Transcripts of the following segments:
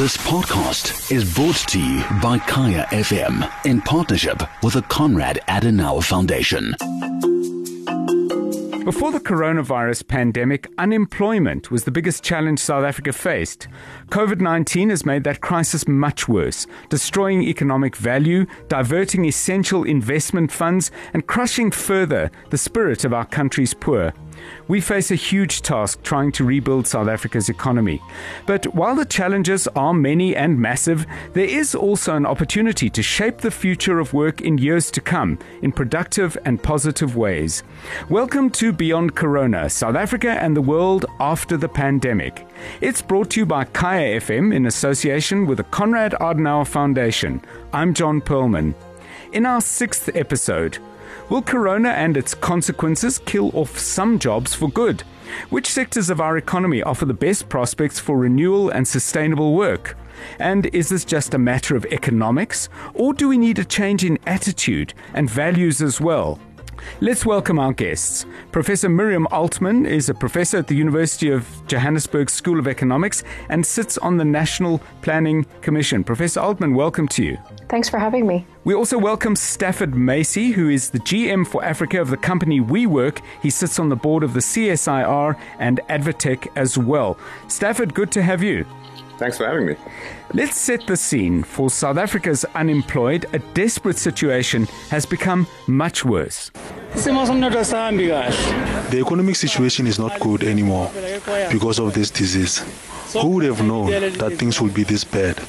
This podcast is brought to you by Kaya FM in partnership with the Konrad Adenauer Foundation. Before the coronavirus pandemic, unemployment was the biggest challenge South Africa faced. COVID 19 has made that crisis much worse, destroying economic value, diverting essential investment funds, and crushing further the spirit of our country's poor. We face a huge task trying to rebuild South Africa's economy. But while the challenges are many and massive, there is also an opportunity to shape the future of work in years to come in productive and positive ways. Welcome to Beyond Corona, South Africa and the world after the pandemic. It's brought to you by Kaya FM in association with the Konrad Adenauer Foundation. I'm John Perlman. In our sixth episode, Will Corona and its consequences kill off some jobs for good? Which sectors of our economy offer the best prospects for renewal and sustainable work? And is this just a matter of economics, or do we need a change in attitude and values as well? Let's welcome our guests. Professor Miriam Altman is a professor at the University of Johannesburg School of Economics and sits on the National Planning Commission. Professor Altman, welcome to you. Thanks for having me. We also welcome Stafford Masie, who is the GM for Africa of the company WeWork. He sits on the board of the CSIR and ADvTECH as well. Stafford, good to have you. Thanks for having me. Let's set the scene. For South Africa's unemployed, a desperate situation has become much worse. The economic situation is not good anymore because of this disease. Who would have known that things would be this bad?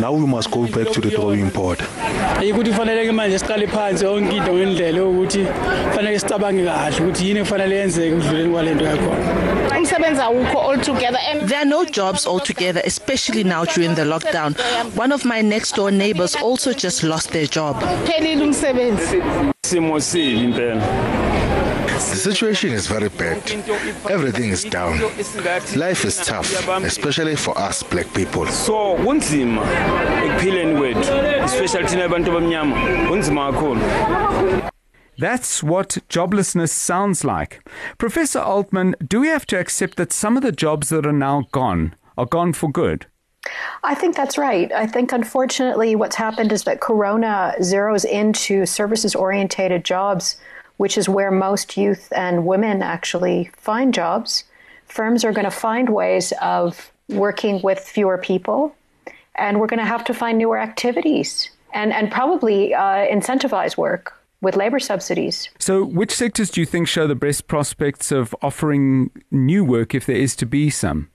Now we must go back to the drawing board. ukuthi kufanele ke manje siqale phansi yonke into ngendlela yokuthi kufanele sicabange kahle ukuthi yini kufanele yenzeke ekudluleni kwalento yakhona umsebenzi awukho altogether and There are no jobs altogether, especially now during the lockdown. One of my next door neighbors also just lost their job. The situation is very bad. Everything is down. Life is tough, especially for us black people. so kunzima ekuphileni kwethu especially thina abantu abamnyama kunzima kakhulu That's what joblessness sounds like. Professor Altman, do we have to accept that some of the jobs that are now gone are gone for good? I think that's right. I think unfortunately what's happened is that Corona zeroes into services orientated jobs, which is where most youth and women actually find jobs. Firms are going to find ways of working with fewer people, and we're going to have to find newer activities and, and probably uh, incentivize work with labor subsidies. So, which sectors do you think show the best prospects of offering new work if there is to be some?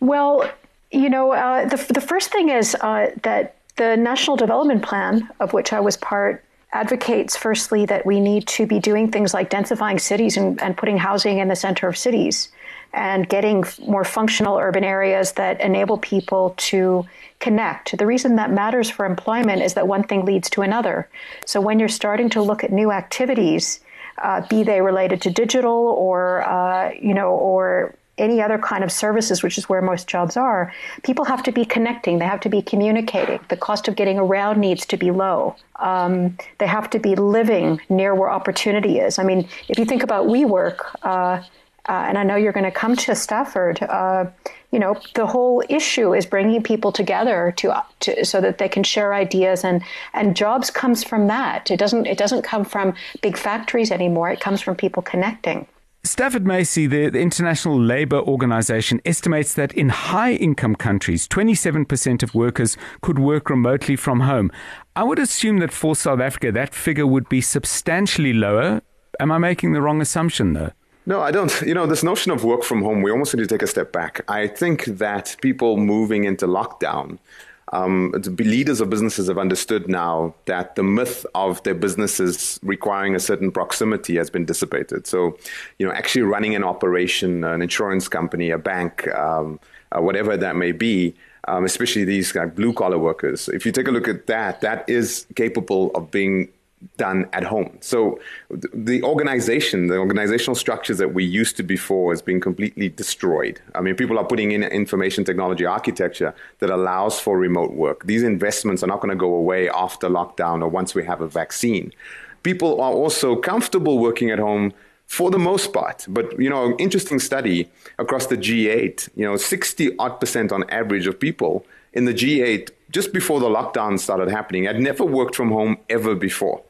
Well, you know, uh, the, the first thing is uh, that the National Development Plan, of which I was part, advocates firstly that we need to be doing things like densifying cities and, and putting housing in the center of cities and getting more functional urban areas that enable people to connect. The reason that matters for employment is that one thing leads to another. So when you're starting to look at new activities, uh, be they related to digital or uh, you know or any other kind of services, which is where most jobs are, people have to be connecting. They have to be communicating. The cost of getting around needs to be low. Um, they have to be living near where opportunity is. I mean, if you think about WeWork, uh, uh, and I know you're going to come to Stafford, uh, you know, the whole issue is bringing people together to, to so that they can share ideas and and jobs comes from that. It doesn't it doesn't come from big factories anymore. It comes from people connecting. Stafford Masie, the, the International Labour Organization, estimates that in high income countries, 27% of workers could work remotely from home. I would assume that for South Africa, that figure would be substantially lower. Am I making the wrong assumption, though? No, I don't. You know, this notion of work from home, we almost need to take a step back. I think that people moving into lockdown, um, the leaders of businesses have understood now that the myth of their businesses requiring a certain proximity has been dissipated. So, you know, actually running an operation, an insurance company, a bank, um, uh, whatever that may be, um, especially these blue collar workers. If you take a look at that, that is capable of being done at home. So the organization, the organizational structures that we used to before has been completely destroyed. I mean, people are putting in information technology architecture that allows for remote work. These investments are not going to go away after lockdown or once we have a vaccine. People are also comfortable working at home for the most part. But, you know, an interesting study across the G8, you know, 60 odd percent on average of people in the G8 just before the lockdown started happening had never worked from home ever before.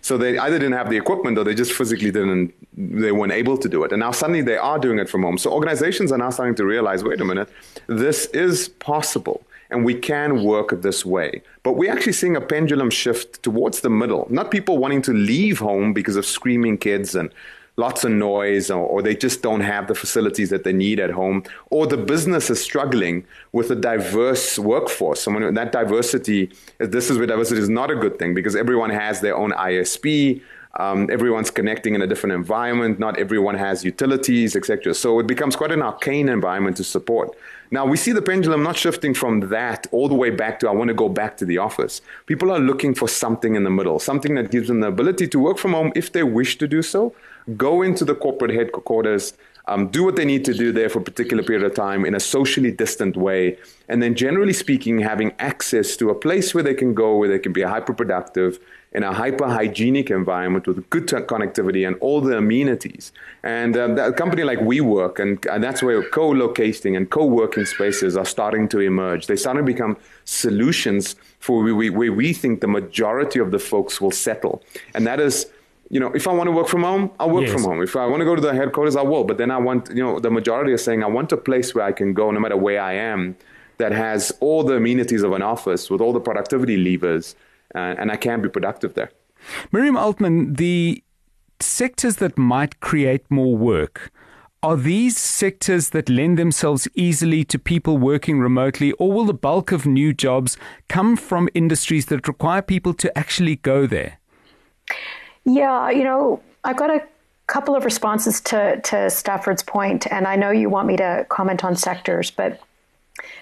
So they either didn't have the equipment or they just physically didn't, they weren't able to do it. And now suddenly they are doing it from home. So organizations are now starting to realize wait a minute, this is possible and we can work this way. But we're actually seeing a pendulum shift towards the middle. Not people wanting to leave home because of screaming kids and lots of noise or, or, they just don't have the facilities that they need at home or the business is struggling with a diverse workforce. Someone that diversity this is where diversity is not a good thing because everyone has their own isp um, everyone's connecting in a different environment not everyone has utilities etc so it becomes quite an arcane environment to support. Now we see the pendulum not shifting from that all the way back to I want to go back to the office. People are looking for something in the middle, something that gives them the ability to work from home if they wish to do so, go into the corporate headquarters, um, do what they need to do there for a particular period of time in a socially distant way, and then generally speaking, having access to a place where they can go where they can be hyper productive in a hyper hygienic environment with good connectivity and all the amenities. And um, a company like WeWork, and, and that's where co locating and co working spaces are starting to emerge. They starting to become solutions for where we, where we think the majority of the folks will settle. And that is you know, if I want to work from home, I'll work yes. from home. If I want to go to the headquarters, I will. But then I want, you know, the majority are saying I want a place where I can go no matter where I am that has all the amenities of an office with all the productivity levers, uh, and I can be productive there. Miriam Altman, the sectors that might create more work. Are these sectors that lend themselves easily to people working remotely, or will the bulk of new jobs come from industries that require people to actually go there? Yeah, you know, I've got a couple of responses to, to Stafford's point, and I know you want me to comment on sectors, but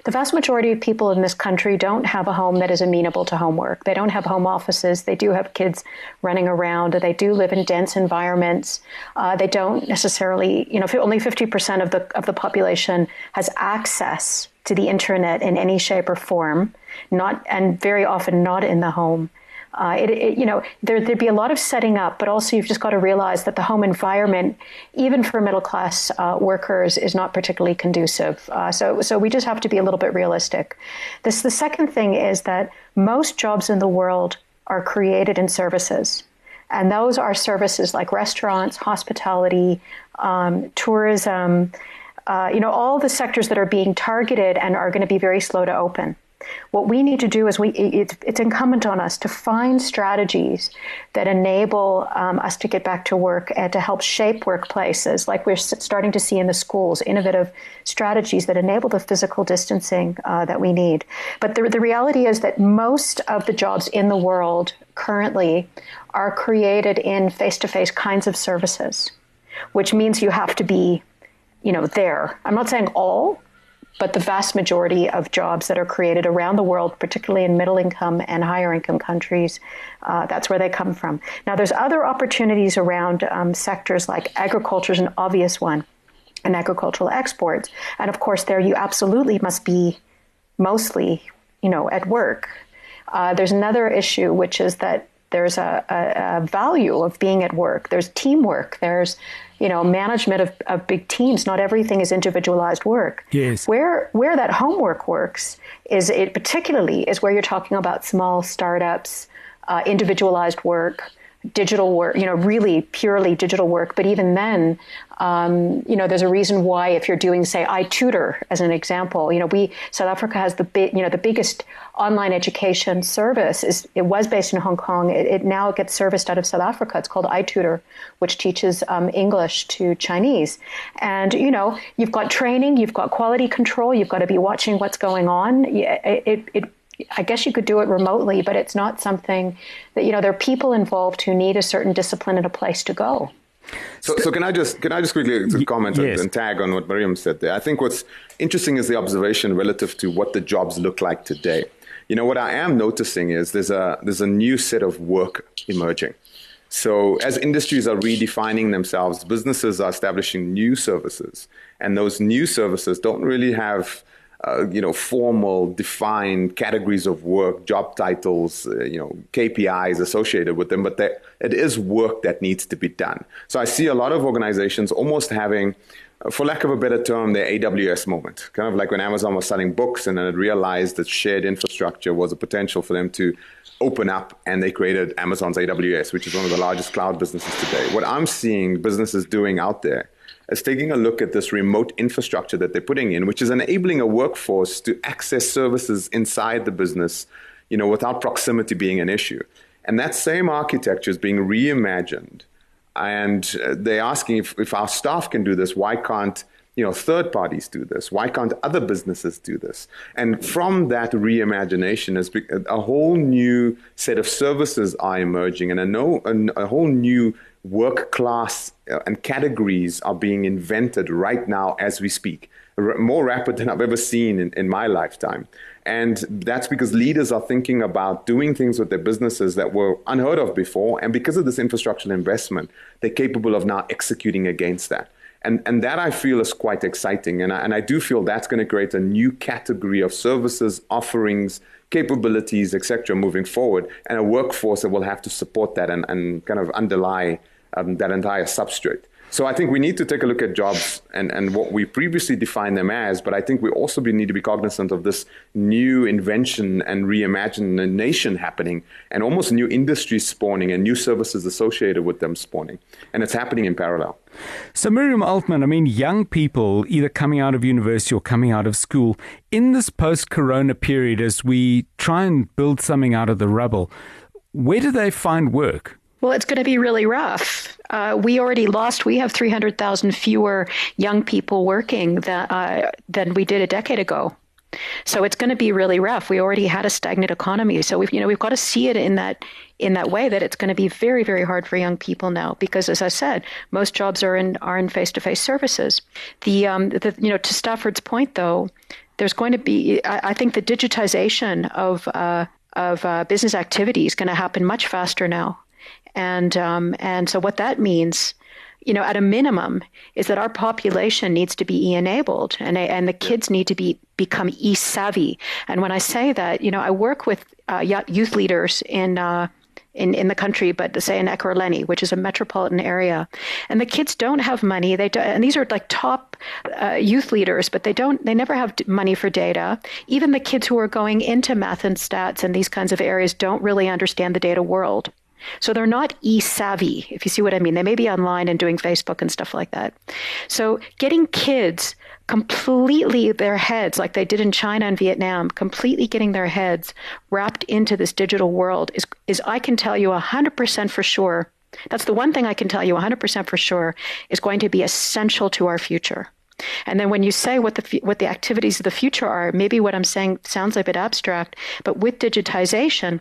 the vast majority of people in this country don't have a home that is amenable to homework. They don't have home offices. They do have kids running around. They do live in dense environments. Uh, they don't necessarily, you know, only 50% of the of the population has access to the internet in any shape or form, not and very often not in the home. Uh, it, it, you know, there, would be a lot of setting up, but also you've just got to realize that the home environment, even for middle class uh, workers, is not particularly conducive. Uh, so, so we just have to be a little bit realistic. This, the second thing is that most jobs in the world are created in services. And those are services like restaurants, hospitality, um, tourism, uh, you know, all the sectors that are being targeted and are going to be very slow to open. What we need to do is we it's, it's incumbent on us to find strategies that enable um, us to get back to work and to help shape workplaces, like we're starting to see in the schools, innovative strategies that enable the physical distancing uh, that we need. But the, the reality is that most of the jobs in the world currently are created in face-to-face kinds of services, which means you have to be, you know, there. I'm not saying all, but the vast majority of jobs that are created around the world, particularly in middle income and higher income countries, uh, that's where they come from. Now, there's other opportunities around um, sectors like agriculture is an obvious one, and agricultural exports. And of course, there you absolutely must be mostly, you know, at work. Uh, there's another issue, which is that there's a, a, a, value of being at work. There's teamwork. There's you know management of, of big teams. Not everything is individualized work. Yes. Where where that homework works is it particularly is where you're talking about small startups, uh, individualized work digital work, you know, really purely digital work. But even then, um, you know, there's a reason why if you're doing, say, iTutor as an example, you know, we South Africa has the big, you know, the biggest online education service. Is it was based in Hong Kong. It, it now gets serviced out of South Africa. It's called iTutor, which teaches um, English to Chinese. And you know, you've got training, you've got quality control, you've got to be watching what's going on. It, it, it I guess you could do it remotely, but it's not something that you know there are people involved who need a certain discipline and a place to go. So, so can I just can I just quickly comment yes. and tag on what Miriam said there? I think what's interesting is the observation relative to what the jobs look like today. You know what I am noticing is there's a there's a new set of work emerging. So as industries are redefining themselves, businesses are establishing new services, and those new services don't really have uh, you know, formal, defined categories of work, job titles, uh, you know, KPIs associated with them, but it is work that needs to be done. So I see a lot of organizations almost having, uh, for lack of a better term, their AWS moment. Kind of like when Amazon was selling books and then it realized that shared infrastructure was a potential for them to open up and they created Amazon's AWS, which is one of the largest cloud businesses today. What I'm seeing businesses doing out there is taking a look at this remote infrastructure that they're putting in, which is enabling a workforce to access services inside the business, you know, without proximity being an issue. And that same architecture is being reimagined. And uh, they're asking if, if our staff can do this, why can't you know third parties do this? Why can't other businesses do this? And from that reimagination, is a whole new set of services are emerging, and a, no, a, a whole new work class uh, and categories are being invented right now as we speak, more rapid than I've ever seen in, in my lifetime. And that's because leaders are thinking about doing things with their businesses that were unheard of before. And because of this infrastructure investment, they're capable of now executing against that. And, and that I feel is quite exciting. And I, and I do feel that's going to create a new category of services, offerings, capabilities, etc., moving forward, and a workforce that will have to support that and, and kind of underlie um, that entire substrate. So I think we need to take a look at jobs and, and what we previously defined them as, but I think we also be, need to be cognizant of this new invention and reimagination happening and almost new industries spawning and new services associated with them spawning. And it's happening in parallel. So, Miriam Altman, I mean, young people either coming out of university or coming out of school in this post corona period as we try and build something out of the rubble, where do they find work? Well, it's going to be really rough. Uh, we already lost. We have 300,000 fewer young people working than, uh, than we did a decade ago. So it's going to be really rough. We already had a stagnant economy, so we've you know we've got to see it in that in that way that it's going to be very very hard for young people now because as I said, most jobs are in are in face to face services. The um the you know to Stafford's point though, there's going to be I, I think the digitization of uh, of uh, business activity is going to happen much faster now and um, and so what that means, you know, at a minimum, is that our population needs to be e-enabled, and and the kids need to be become e-savvy. And when I say that, you know, I work with uh, youth leaders in. Uh, in, in the country, but say in Ekurhuleni, which is a metropolitan area, and the kids don't have money. They do, and these are like top uh, youth leaders, but they don't. They never have money for data. Even the kids who are going into math and stats and these kinds of areas don't really understand the data world. So they're not e savvy, if you see what I mean. They may be online and doing Facebook and stuff like that. So getting kids completely their heads, like they did in China and Vietnam, completely getting their heads wrapped into this digital world is, is I can tell you 100% for sure. That's the one thing I can tell you 100% for sure is going to be essential to our future. And then when you say what the what the activities of the future are, maybe what I'm saying sounds a bit abstract, but with digitization,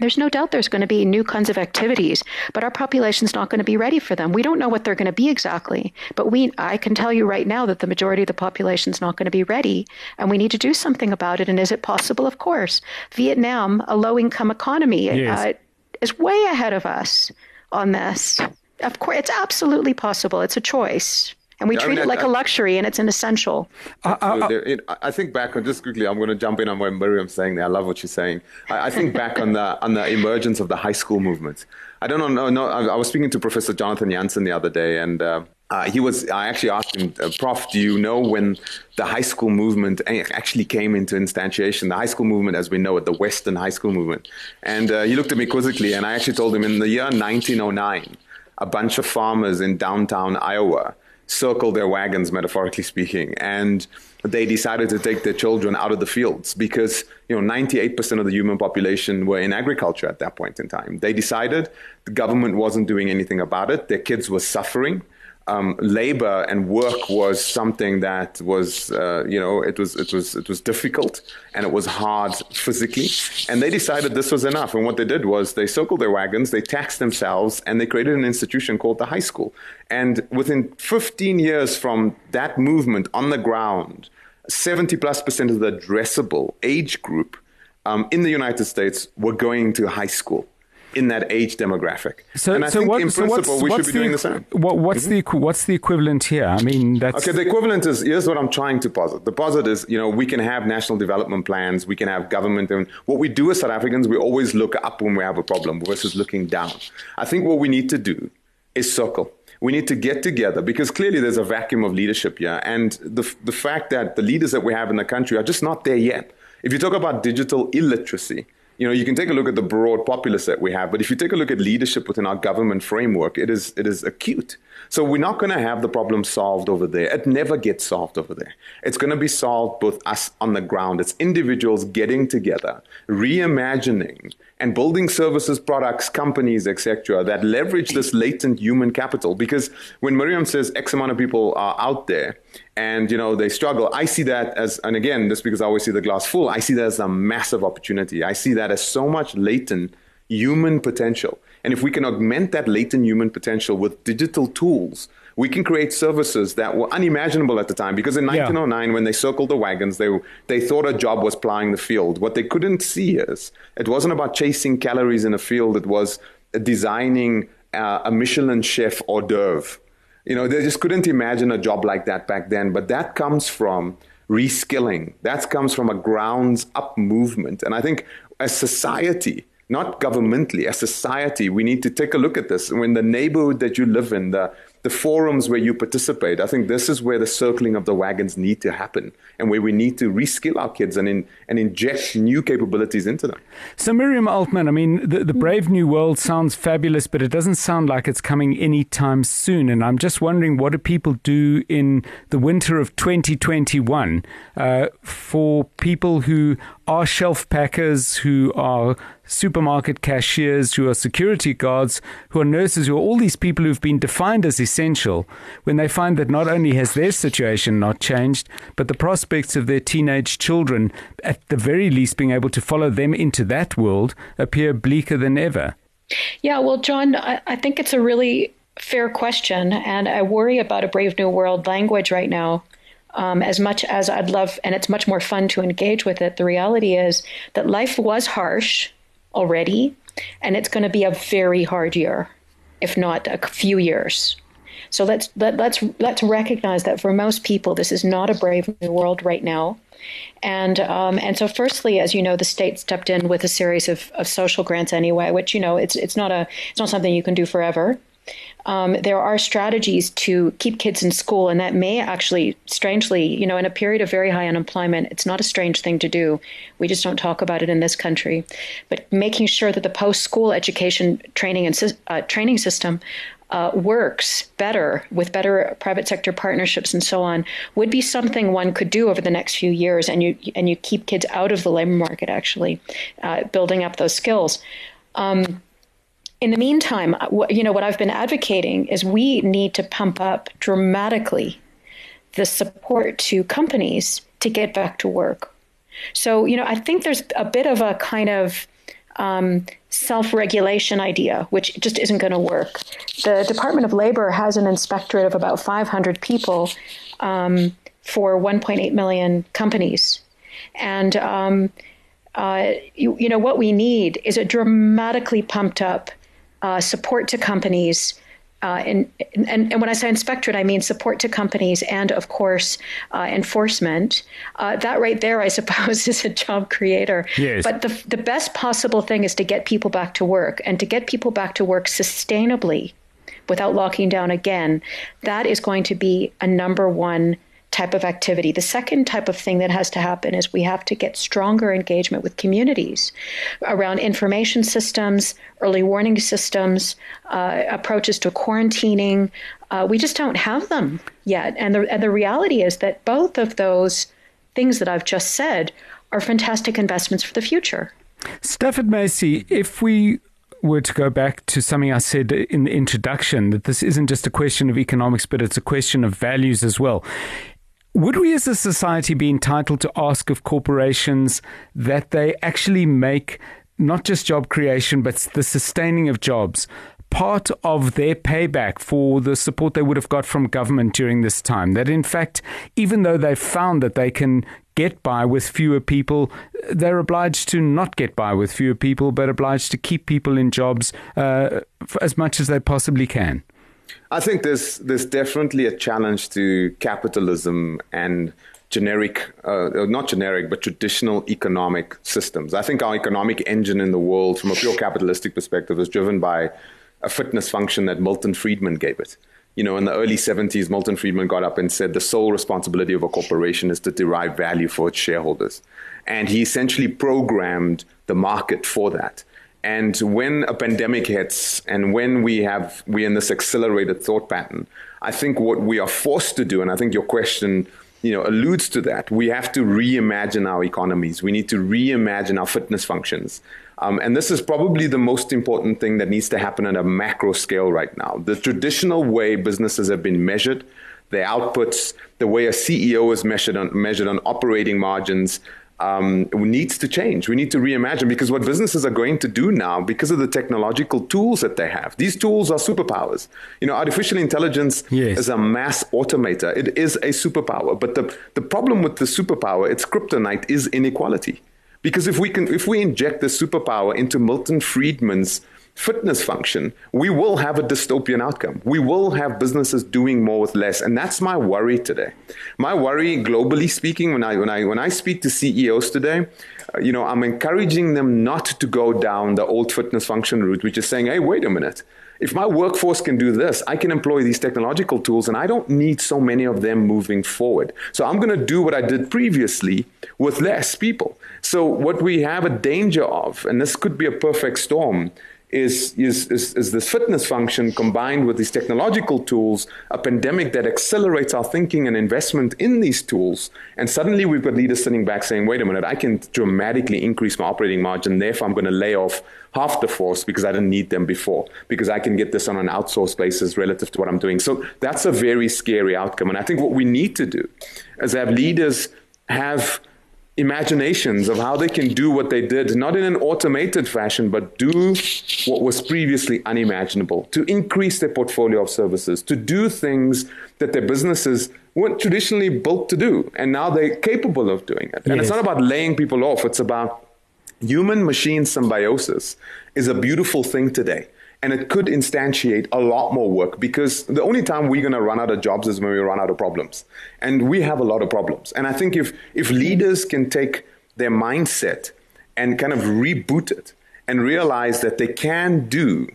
there's no doubt there's going to be new kinds of activities, but our population's not going to be ready for them. We don't know what they're going to be exactly, but we I can tell you right now that the majority of the population's not going to be ready, and we need to do something about it. And is it possible? Of course. Vietnam, a low-income economy, yes. uh, is way ahead of us on this. Of course, it's absolutely possible. It's a choice. And we yeah, treat I mean, it like I, a luxury, and it's an essential. Uh, uh, I think back on just quickly. I'm going to jump in on what Miriam's saying there. I love what she's saying. I, I think back on the on the emergence of the high school movement. I don't know. No, no. I, was speaking to Professor Jonathan Jansen the other day, and uh, uh, he was. I actually asked him, uh, Prof, do you know when the high school movement actually came into instantiation? The high school movement, as we know it, the Western high school movement. And uh, he looked at me quizzically, and I actually told him in the year 1909, a bunch of farmers in downtown Iowa circle their wagons, metaphorically speaking, and they decided to take their children out of the fields because you know 98% of the human population were in agriculture at that point in time. They decided the government wasn't doing anything about it. Their kids were suffering um, labor and work was something that was, uh, you know, it was it was it was difficult and it was hard physically. And they decided this was enough. And what they did was they circled their wagons, they taxed themselves, and they created an institution called the high school. And within 15 years from that movement on the ground, 70 plus percent of the addressable age group um, in the United States were going to high school. In that age demographic. So, and I so think what, in so principle what's, we what's should be the, doing the same. What, what's mm-hmm. the what's the equivalent here? I mean, that's okay. The equivalent is here's what I'm trying to posit. The posit is you know we can have national development plans, we can have government, and what we do as South Africans, we always look up when we have a problem versus looking down. I think what we need to do is circle we need to get together because clearly there's a vacuum of leadership here. And the, the fact that the leaders that we have in the country are just not there yet. If you talk about digital illiteracy, you know, you can take a look at the broad populace that we have, but if you take a look at leadership within our government framework, it is it is acute. So we're not going to have the problem solved over there. It never gets solved over there. It's going to be solved both us on the ground. It's individuals getting together, reimagining and building services, products, companies, etc., that leverage this latent human capital. Because when Miriam says X amount of people are out there and you know they struggle, I see that as, and again, just because I always see the glass full. I see that as a massive opportunity. I see that as so much latent human potential. And if we can augment that latent human potential with digital tools, we can create services that were unimaginable at the time. Because in 1909, yeah. when they circled the wagons, they, they thought a job was plowing the field. What they couldn't see is it wasn't about chasing calories in a field, it was designing uh, a Michelin chef hors d'oeuvre. You know, they just couldn't imagine a job like that back then. But that comes from reskilling, that comes from a grounds up movement. And I think as society, not governmentally, as society, we need to take a look at this. When the neighborhood that you live in, the, the forums where you participate, I think this is where the circling of the wagons need to happen and where we need to reskill our kids and, in, and inject new capabilities into them. So, Miriam Altman, I mean, the, the Brave New World sounds fabulous, but it doesn't sound like it's coming anytime soon. And I'm just wondering what do people do in the winter of 2021 uh, for people who are shelf packers, who are supermarket cashiers, who are security guards, who are nurses, who are all these people who've been defined as essential, when they find that not only has their situation not changed, but the prospects of their teenage children, at the very least, being able to follow them into that world, appear bleaker than ever. Yeah, well, John, I, think it's a really fair question, and I worry about a Brave New World language right now um, as much as I'd love, and it's much more fun to engage with it, the reality is that life was harsh already, and it's going to be a very hard year, if not a few years. So let's let, let's let's recognize that for most people, this is not a brave new world right now. And um, and so, firstly, as you know, the state stepped in with a series of, of social grants anyway, which you know it's it's not a it's not something you can do forever um, there are strategies to keep kids in school, and that may actually, strangely, you know, in a period of very high unemployment, it's not a strange thing to do. We just don't talk about it in this country. But making sure that the post-school education training and uh, training system uh, works better with better private sector partnerships and so on would be something one could do over the next few years, and you and you keep kids out of the labor market actually, uh, building up those skills. Um, in the meantime, uh, you know, what I've been advocating is we need to pump up dramatically the support to companies to get back to work. So, you know, I think there's a bit of a kind of um, self regulation idea, which just isn't going to work. The Department of Labor has an inspectorate of about 500 people um, for 1.8 million companies. And, um, uh, you, you know, what we need is a dramatically pumped up uh, support to companies. Uh, and, and, and when I say inspectorate, I mean support to companies and, of course, uh, enforcement. Uh, that right there, I suppose, is a job creator. Yes. But the, the best possible thing is to get people back to work and to get people back to work sustainably without locking down again. That is going to be a number one type of activity. The second type of thing that has to happen is we have to get stronger engagement with communities around information systems, early warning systems, uh, approaches to quarantining. Uh, we just don't have them yet. And the, and the reality is that both of those things that I've just said are fantastic investments for the future. Stafford Masie, if we were to go back to something I said in the introduction, that this isn't just a question of economics, but it's a question of values as well. Would we as a society be entitled to ask of corporations that they actually make not just job creation, but the sustaining of jobs part of their payback for the support they would have got from government during this time. That in fact, even though they've found that they can get by with fewer people, they're obliged to not get by with fewer people, but obliged to keep people in jobs uh, as much as they possibly can. I think there's there's definitely a challenge to capitalism and generic, uh, not generic, but traditional economic systems. I think our economic engine in the world, from a pure capitalistic perspective, is driven by a fitness function that Milton Friedman gave it. You know, in the early 70s, Milton Friedman got up and said the sole responsibility of a corporation is to derive value for its shareholders. And he essentially programmed the market for that. And when a pandemic hits and when we have, we're in this accelerated thought pattern, I think what we are forced to do, and I think your question you know, alludes to that. We have to reimagine our economies. We need to reimagine our fitness functions. Um, and this is probably the most important thing that needs to happen at a macro scale right now. The traditional way businesses have been measured, their outputs, the way a CEO is measured on, measured on operating margins, um, needs to change. We need to reimagine because what businesses are going to do now, because of the technological tools that they have, these tools are superpowers. You know, artificial intelligence yes. is a mass automator. It is a superpower. But the, the problem with the superpower, its kryptonite, is inequality. Because if we can, if we inject the superpower into Milton Friedman's fitness function, we will have a dystopian outcome. We will have businesses doing more with less, and that's my worry today. My worry, globally speaking, when I when I when I speak to CEOs today, uh, you know, I'm encouraging them not to go down the old fitness function route, which is saying, "Hey, wait a minute." If my workforce can do this, I can employ these technological tools and I don't need so many of them moving forward. So I'm going to do what I did previously with less people. So, what we have a danger of, and this could be a perfect storm, is, is, is, is, this fitness function combined with these technological tools, a pandemic that accelerates our thinking and investment in these tools. And suddenly we've got leaders sitting back saying, wait a minute, I can dramatically increase my operating margin. Therefore, I'm going to lay off half the force because I didn't need them before, because I can get this on an outsourced basis relative to what I'm doing. So that's a very scary outcome. And I think what we need to do is have leaders have imaginations of how they can do what they did, not in an automated fashion, but do what was previously unimaginable, to increase their portfolio of services, to do things that their businesses weren't traditionally built to do. And now they're capable of doing it. And yes. it's not about laying people off, it's about human machine symbiosis is a beautiful thing today and it could instantiate a lot more work because the only time we're going to run out of jobs is when we run out of problems. And we have a lot of problems. And i think if if leaders can take their mindset and kind of reboot it and realize that they can do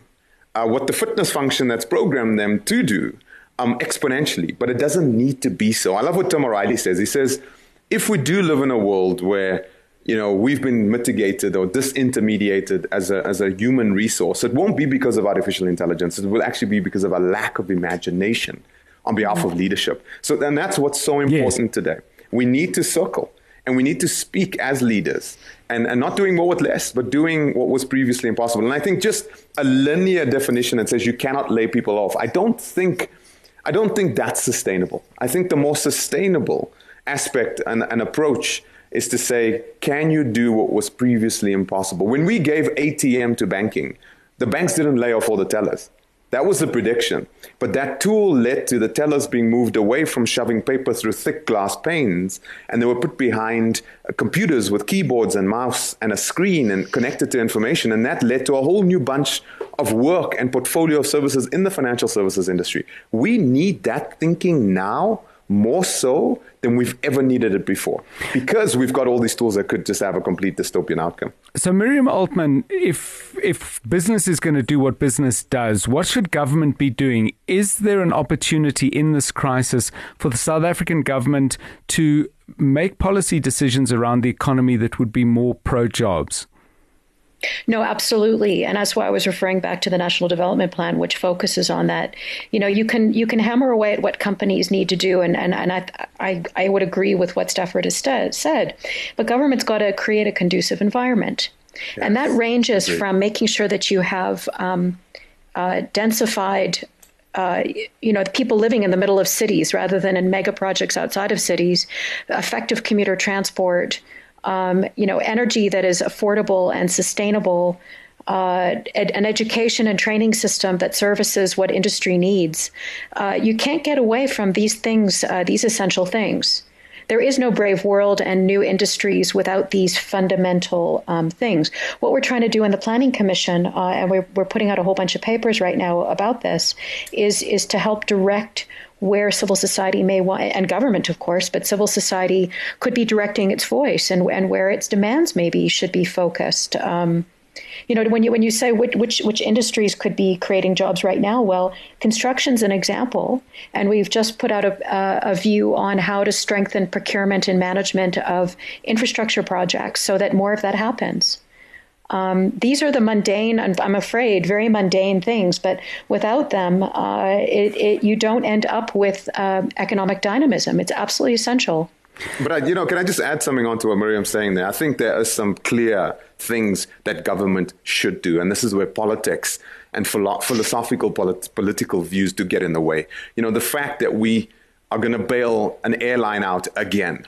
uh, what the fitness function that's programmed them to do um, exponentially but it doesn't need to be so. I love what tim o'reilly says. He says if we do live in a world where you know, we've been mitigated or disintermediated as a, as a human resource. It won't be because of artificial intelligence. It will actually be because of a lack of imagination on behalf mm. of leadership. So then that's what's so important yes. today. We need to circle and we need to speak as leaders and, and not doing more with less, but doing what was previously impossible. And I think just a linear definition that says you cannot lay people off, I don't think, I don't think that's sustainable. I think the more sustainable aspect and, and approach is to say, can you do what was previously impossible? When we gave ATM to banking, the banks didn't lay off all the tellers. That was the prediction. But that tool led to the tellers being moved away from shoving paper through thick glass panes, and they were put behind uh, computers with keyboards and mouse and a screen and connected to information. And that led to a whole new bunch of work and portfolio of services in the financial services industry. We need that thinking now more so than we've ever needed it before because we've got all these tools that could just have a complete dystopian outcome. So, Miriam Altman, if if business is going to do what business does, what should government be doing? Is there an opportunity in this crisis for the South African government to make policy decisions around the economy that would be more pro jobs? No, absolutely, and that's why I was referring back to the National Development Plan, which focuses on that. You know, you can you can hammer away at what companies need to do, and and, and I, I I would agree with what Stafford has said, but government's got to create a conducive environment, yes. and that ranges from making sure that you have um, uh, densified uh, you know, the people living in the middle of cities rather than in mega projects outside of cities, effective commuter transport, um, you know, energy that is affordable and sustainable. uh, ed- an education and training system that services what industry needs. Uh, you can't get away from these things, uh, these essential things. There is no brave world and new industries without these fundamental um, things. What we're trying to do in the Planning Commission, uh, and we're, we're putting out a whole bunch of papers right now about this, is is to help direct where civil society may want, and government, of course, but civil society could be directing its voice and, and where its demands maybe should be focused. Um, you know, when you when you say which, which which industries could be creating jobs right now, well, construction's an example, and we've just put out a, a view on how to strengthen procurement and management of infrastructure projects so that more of that happens. Um, these are the mundane, I'm afraid, very mundane things, but without them, uh, it, it, you don't end up with uh, economic dynamism. It's absolutely essential. But I, you know, can I just add something on to what Miriam's saying there? I think there are some clear things that government should do, and this is where politics and philo- philosophical polit- political views do get in the way. You know, the fact that we are going to bail an airline out again,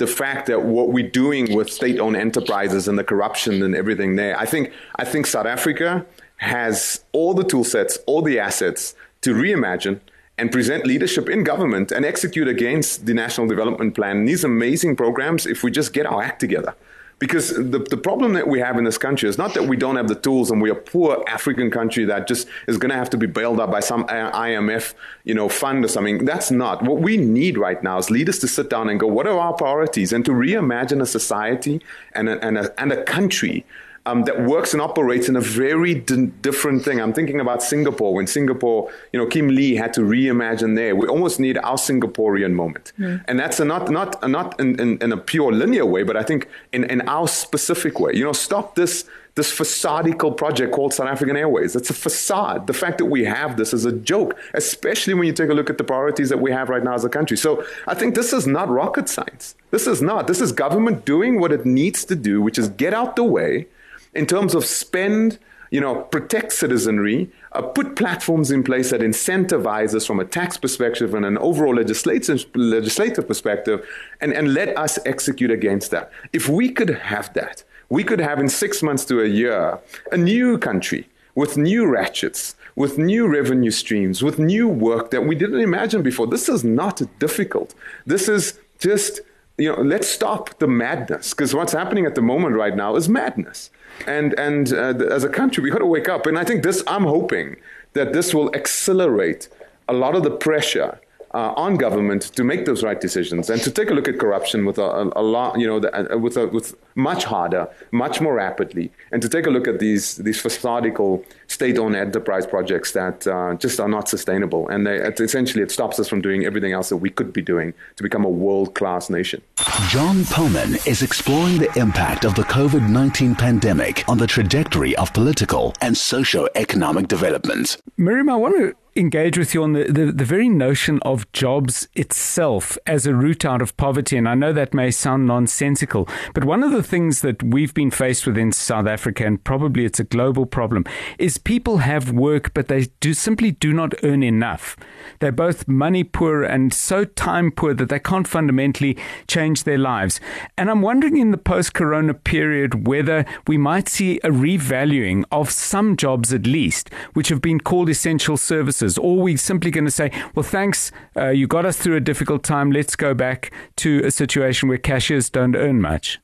the fact that what we're doing with state-owned enterprises and the corruption and everything there, I think, I think South Africa has all the tool sets, all the assets to reimagine and present leadership in government and execute against the National Development Plan. These amazing programs, if we just get our act together. Because the, the problem that we have in this country is not that we don't have the tools and we're a poor African country that just is going to have to be bailed out by some uh, IMF, you know, fund or something. That's not. What we need right now is leaders to sit down and go, what are our priorities? And to reimagine a society and a, and a, and a country um, that works and operates in a very d- different thing. I'm thinking about Singapore. When Singapore, you know, Kim Lee had to reimagine there. We almost need our Singaporean moment, mm. and that's a not not not in, in, in, a pure linear way, but I think in, in our specific way. You know, stop this this facadical project called South African Airways. It's a facade. The fact that we have this is a joke, especially when you take a look at the priorities that we have right now as a country. So I think this is not rocket science. This is not. This is government doing what it needs to do, which is get out the way in terms of spend, you know, protect citizenry, uh, put platforms in place that incentivize us from a tax perspective and an overall legislative, legislative perspective, and, and let us execute against that. If we could have that, we could have in six months to a year a new country with new ratchets, with new revenue streams, with new work that we didn't imagine before. This is not difficult. This is just, you know, let's stop the madness because what's happening at the moment right now is madness and and uh, as a country, we got to wake up. And I think this, I'm hoping that this will accelerate a lot of the pressure uh, on government to make those right decisions and to take a look at corruption with a, a, a lot, you know, the, uh, with a, with much harder, much more rapidly, and to take a look at these these facadical state-owned enterprise projects that uh, just are not sustainable, and they, it, essentially it stops us from doing everything else that we could be doing to become a world-class nation. John Perlman is exploring the impact of the COVID-19 pandemic on the trajectory of political and socio-economic development. Miriam, I want to engage with you on the, the, the, very notion of jobs itself as a route out of poverty. And I know that may sound nonsensical, but one of the things that we've been faced with in South Africa, and probably it's a global problem, is people have work, but they do simply do not earn enough. They're both money poor and so time poor that they can't fundamentally change their lives. And I'm wondering in the post corona period whether we might see a revaluing of some jobs at least, which have been called essential services, or we simply going to say, well, thanks, uh, you got us through a difficult time. Let's go back to a situation where cashiers don't earn much.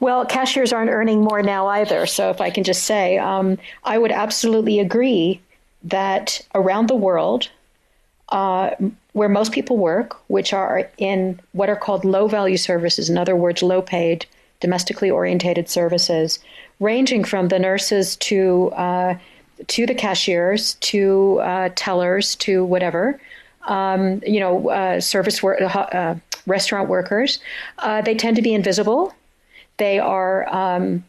Well, cashiers aren't earning more now either. So, if I can just say, um, I would absolutely agree that around the world, uh, where most people work, which are in what are called low value services, in other words, low paid, domestically orientated services, ranging from the nurses to uh, to the cashiers to uh, tellers to whatever, um, you know, uh, service work, uh, restaurant workers, uh, they tend to be invisible. They are, um,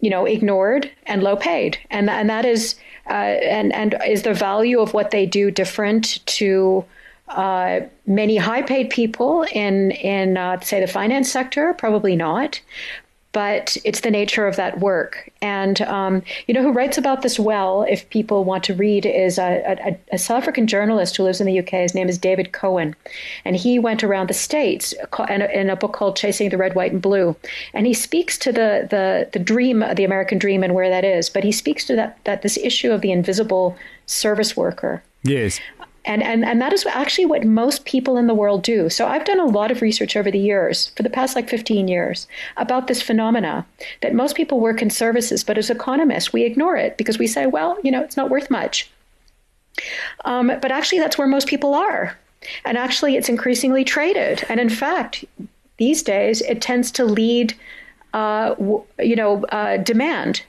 you know, ignored and low paid, and and that is uh, and and is the value of what they do different to uh, many high paid people in in uh, say the finance sector? Probably not. But it's the nature of that work. And um, you know who writes about this well, if people want to read, is a, a, a, South African journalist who lives in the UK. His name is David Cohen, and he went around the states in a, in a book called "Chasing the Red, White, and Blue," and he speaks to the the the dream, the American dream, and where that is. But he speaks to that that this issue of the invisible service worker. Yes. And, and, and that is actually what most people in the world do. So I've done a lot of research over the years, for the past like 15 years, about this phenomena that most people work in services, but as economists, we ignore it because we say, well, you know, it's not worth much. Um, but actually, that's where most people are. And actually, it's increasingly traded. And in fact, these days, it tends to lead, uh, you know, uh, demand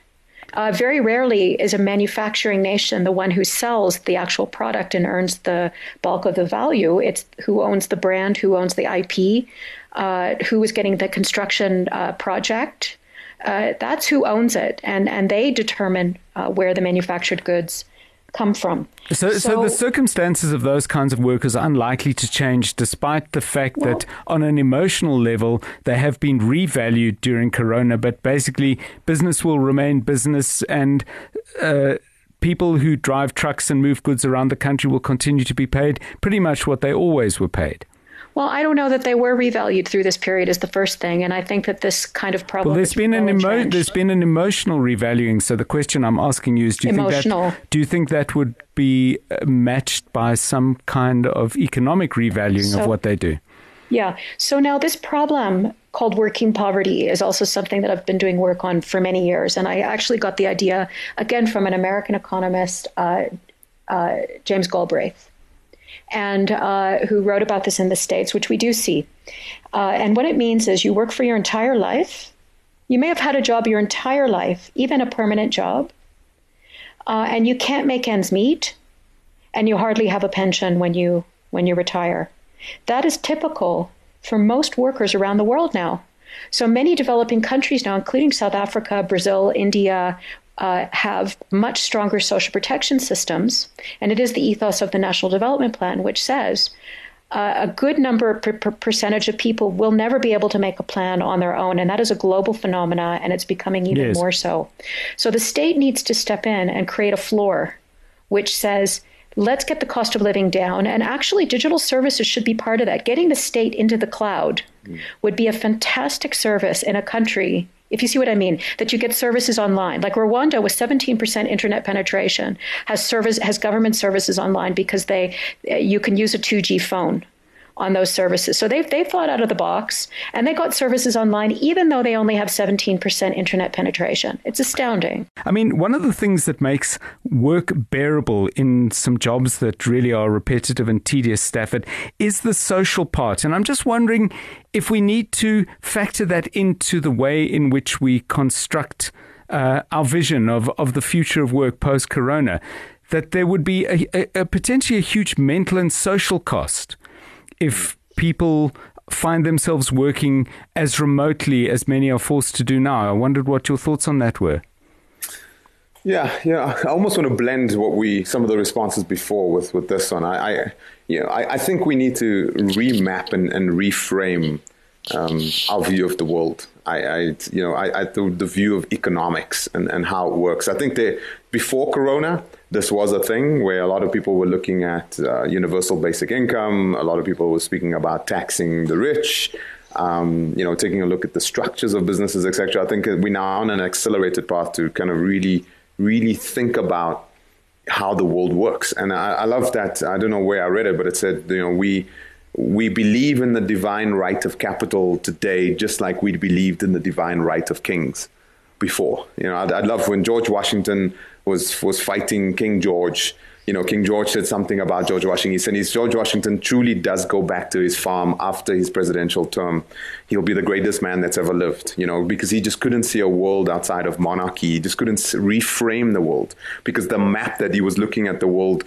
uh, very rarely is a manufacturing nation the one who sells the actual product and earns the bulk of the value. It's who owns the brand, who owns the IP, uh, who is getting the construction uh, project. Uh, that's who owns it, and and they determine uh, where the manufactured goods come from. So, so, so, the circumstances of those kinds of workers are unlikely to change, despite the fact well, that on an emotional level they have been revalued during Corona. But basically, business will remain business, and uh, people who drive trucks and move goods around the country will continue to be paid pretty much what they always were paid. Well, I don't know that they were revalued through this period is the first thing, and I think that this kind of problem. Well, there's been an emo- there's been an emotional revaluing. So the question I'm asking you is: Do you emotional. think that do you think that would be uh, matched by some kind of economic revaluing so, of what they do? Yeah. So now this problem called working poverty is also something that I've been doing work on for many years, and I actually got the idea again from an American economist, uh, uh, James Galbraith and uh, who wrote about this in the States, which we do see. Uh, and what it means is you work for your entire life. You may have had a job your entire life, even a permanent job, uh, and you can't make ends meet, and you hardly have a pension when you when you retire. That is typical for most workers around the world now. So many developing countries now, including South Africa, Brazil, India, uh, have much stronger social protection systems. And it is the ethos of the National Development Plan, which says uh, a good number per, per percentage of people will never be able to make a plan on their own. And that is a global phenomena, and it's becoming even yes. more so. So the state needs to step in and create a floor which says, let's get the cost of living down. And actually, digital services should be part of that. Getting the state into the cloud mm. would be a fantastic service in a country if you see what I mean, that you get services online. Like Rwanda with 17% internet penetration has service has government services online because they you can use a 2G phone on those services. So they've, they've thought out of the box and they got services online even though they only have 17% internet penetration. It's astounding. I mean, one of the things that makes work bearable in some jobs that really are repetitive and tedious, Stafford, is the social part. And I'm just wondering if we need to factor that into the way in which we construct uh, our vision of, of the future of work post corona, that there would be a, a, a potentially a huge mental and social cost if people find themselves working as remotely as many are forced to do now. I wondered what your thoughts on that were. Yeah, yeah. I almost want to blend what we some of the responses before with with this one. I, I you know, I, I think we need to remap and, and reframe um, our view of the world. I, I you know, I, I the, view of economics and, and how it works. I think that before Corona, this was a thing where a lot of people were looking at uh, universal basic income. A lot of people were speaking about taxing the rich. Um, you know, taking a look at the structures of businesses, etc. I think we're now on an accelerated path to kind of really, really think about how the world works. And I, I love that. I don't know where I read it, but it said, you know, we we believe in the divine right of capital today, just like we believed in the divine right of kings before. You know, I, I love when George Washington was was fighting King George. You know, King George said something about George Washington. He said, "If George Washington truly does go back to his farm after his presidential term, he'll be the greatest man that's ever lived." You know, because he just couldn't see a world outside of monarchy. He just couldn't reframe the world because the map that he was looking at the world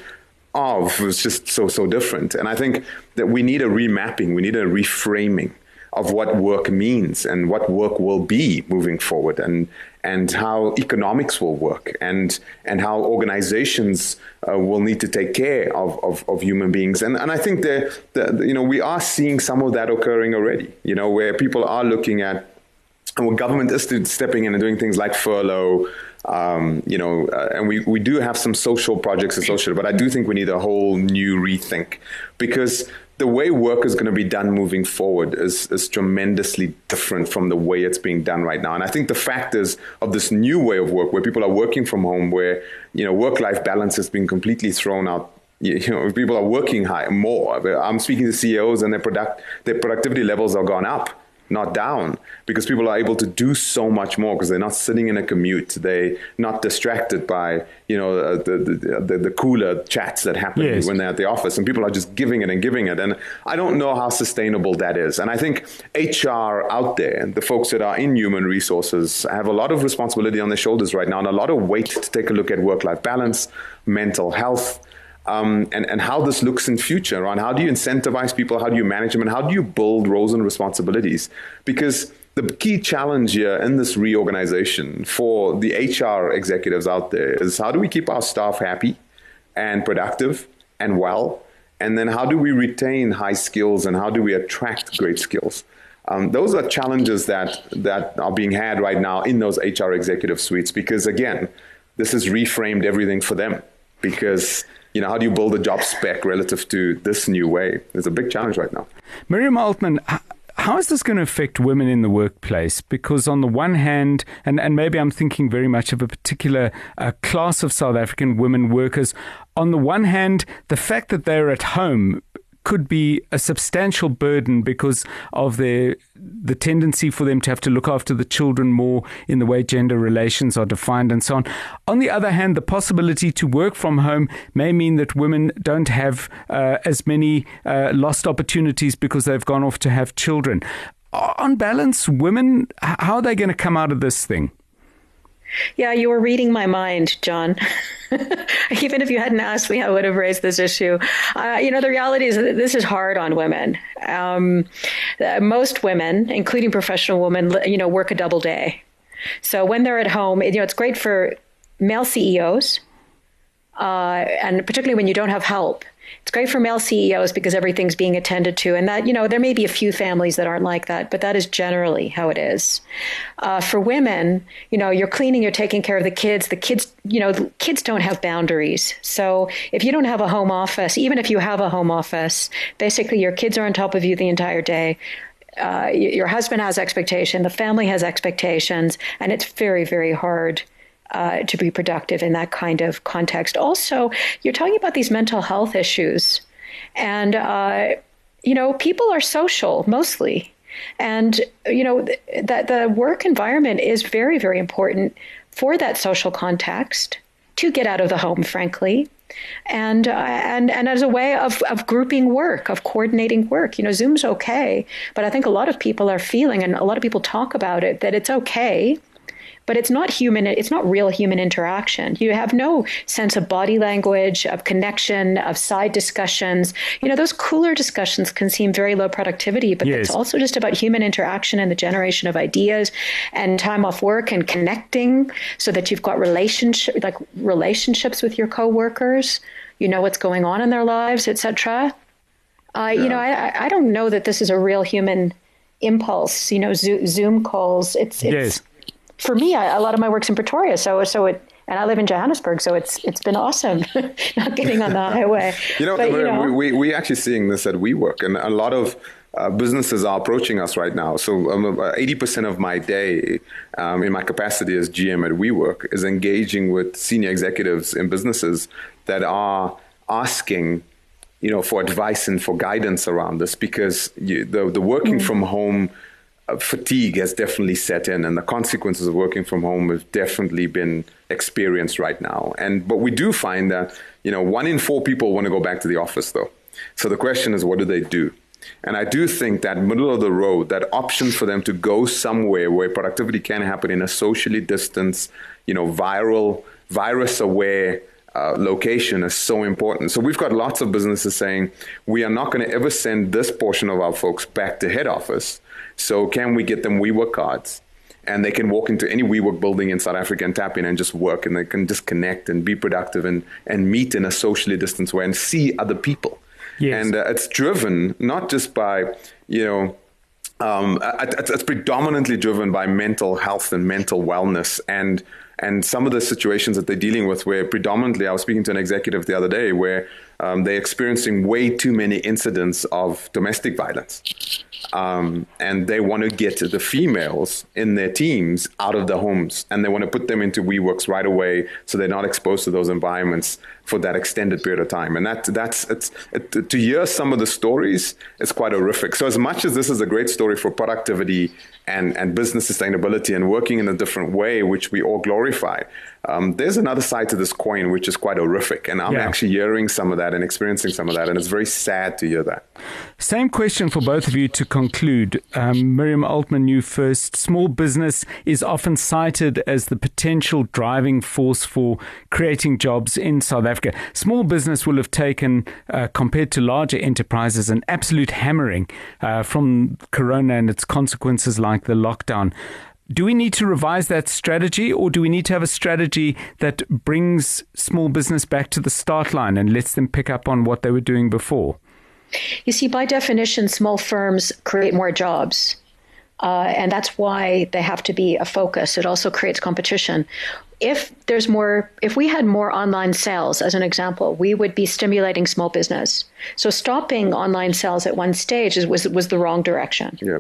of was just so so different. And I think that we need a remapping. We need a reframing of what work means and what work will be moving forward and and how economics will work and and how organizations uh, will need to take care of, of, of, human beings and and I think that you know we are seeing some of that occurring already you know where people are looking at and what government is stepping in and doing things like furlough, um, you know, uh, and we, we do have some social projects associated, but I do think we need a whole new rethink because the way work is going to be done moving forward is, is tremendously different from the way it's being done right now. And I think the factors of this new way of work, where people are working from home, where you know work-life balance has been completely thrown out. You know, people are working high more. I'm speaking to CEOs, and their product their productivity levels are gone up not down because people are able to do so much more because they're not sitting in a commute they're not distracted by you know uh, the, the, the, the cooler chats that happen yes. when they're at the office and people are just giving it and giving it and i don't know how sustainable that is and i think hr out there the folks that are in human resources have a lot of responsibility on their shoulders right now and a lot of weight to take a look at work life balance mental health um, and, and how this looks in future on how do you incentivize people, how do you manage them, and how do you build roles and responsibilities? Because the key challenge here in this reorganization for the HR executives out there is how do we keep our staff happy and productive and well? And then how do we retain high skills and how do we attract great skills? Um, those are challenges that, that are being had right now in those HR executive suites because, again, this has reframed everything for them because you know, how do you build a job spec relative to this new way? It's a big challenge right now. Miriam Altman, how is this going to affect women in the workplace? Because on the one hand, and, and maybe I'm thinking very much of a particular uh, class of South African women workers. On the one hand, the fact that they're at home could be a substantial burden because of their the tendency for them to have to look after the children more in the way gender relations are defined and so on. On the other hand, the possibility to work from home may mean that women don't have uh, as many uh, lost opportunities because they've gone off to have children. On balance, women, how are they going to come out of this thing? Yeah, you were reading my mind, John. Even if you hadn't asked me, I would have raised this issue. Uh, you know, the reality is that this is hard on women. Um, uh, most women, including professional women, you know, work a double day. So when they're at home, you know, it's great for male CEOs, uh, and particularly when you don't have help it's great for male CEOs because everything's being attended to, and that you know there may be a few families that aren't like that, but that is generally how it is. Uh, for women, you know, you're cleaning, you're taking care of the kids. The kids, you know, kids don't have boundaries. So if you don't have a home office, even if you have a home office, basically your kids are on top of you the entire day. Uh, your husband has expectation, the family has expectations, and it's very, very hard uh, to be productive in that kind of context. Also, you're talking about these mental health issues, and uh, you know, people are social mostly, and you know th- that the work environment is very, very important for that social context to get out of the home, frankly. And uh, and and as a way of, of grouping work, of coordinating work, you know, Zoom's okay, but I think a lot of people are feeling, and a lot of people talk about it, that it's okay but it's not human it's not real human interaction. You have no sense of body language of connection of side discussions. You know those cooler discussions can seem very low productivity but yes. it's also just about human interaction and the generation of ideas and time off work and connecting so that you've got relationship like relationships with your coworkers. You know what's going on in their lives etc uh, yeah. you know I, I don't know that this is a real human impulse you know zoom calls. It's, it's yes for me, I, a lot of my work's in Pretoria, so so it and I live in Johannesburg, so it's it's been awesome not getting on the highway. you know, but, you know we we actually seeing this at WeWork, and a lot of uh, businesses are approaching us right now. So um, 80% of my day um, in my capacity as GM at WeWork is engaging with senior executives in businesses that are asking you know, for advice and for guidance around this because you, the, the working mm. from home uh, fatigue has definitely set in, and the consequences of working from home have definitely been experienced right now. And but we do find that you know one in four people want to go back to the office, though. So the question is, what do they do? And I do think that middle of the road, that option for them to go somewhere where productivity can happen in a socially distanced, you know, viral, virus aware uh, location is so important. So we've got lots of businesses saying we are not going to ever send this portion of our folks back to head office so can we get them WeWork cards? And they can walk into any WeWork building in South Africa and tap in and just work and they can just connect and be productive and, and meet in a socially distanced way and see other people. Yes. And uh, it's driven not just by, you know, um, it's predominantly driven by mental health and mental wellness and and some of the situations that they're dealing with where predominantly I was speaking to an executive the other day where um, they're experiencing way too many incidents of domestic violence um, and they want to get the females in their teams out of the homes and they want to put them into WeWorks right away so they're not exposed to those environments for that extended period of time. And that that's it's it, to hear some of the stories is quite horrific. So as much as this is a great story for productivity and, and business sustainability and working in a different way, which we all glorify, um, there's another side to this coin which is quite horrific. And I'm yeah. actually hearing some of that and experiencing some of that. And it's very sad to hear that. Same question for both of you to conclude. Um, Miriam Altman, you first. Small business is often cited as the potential driving force for creating jobs in South Africa. Small business will have taken, uh, compared to larger enterprises, an absolute hammering uh, from Corona and its consequences like the lockdown. Do we need to revise that strategy, or do we need to have a strategy that brings small business back to the start line and lets them pick up on what they were doing before? You see, by definition, small firms create more jobs. Uh, and that's why they have to be a focus. It also creates competition if there's more, if we had more online sales, as an example, we would be stimulating small business. So stopping online sales at one stage is, was was the wrong direction. Yeah.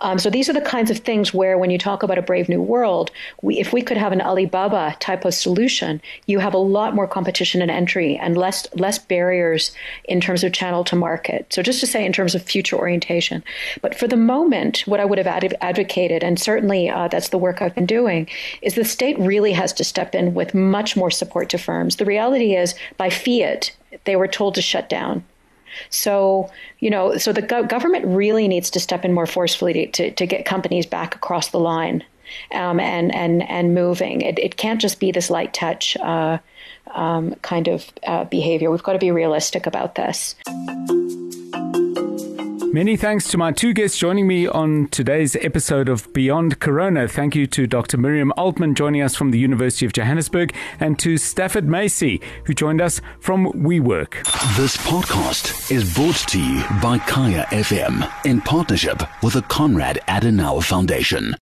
Um, so these are the kinds of things where, when you talk about a brave new world, we, if we could have an Alibaba type of solution, you have a lot more competition and entry and less less barriers in terms of channel to market. So just to say, in terms of future orientation, but for the moment, what I would have ad- advocated, and certainly uh, that's the work I've been doing, is the state really has to step in with much more support to firms. The reality is, by fiat, they were told to shut down. So, you know, so the go- government really needs to step in more forcefully to, to, to get companies back across the line um, and, and, and moving. It, it can't just be this light touch uh, um, kind of uh, behavior. We've got to be realistic about this. Many thanks to my two guests joining me on today's episode of Beyond Corona. Thank you to Dr. Miriam Altman joining us from the University of Johannesburg and to Stafford Masie who joined us from WeWork. This podcast is brought to you by Kaya FM in partnership with the Konrad Adenauer Foundation.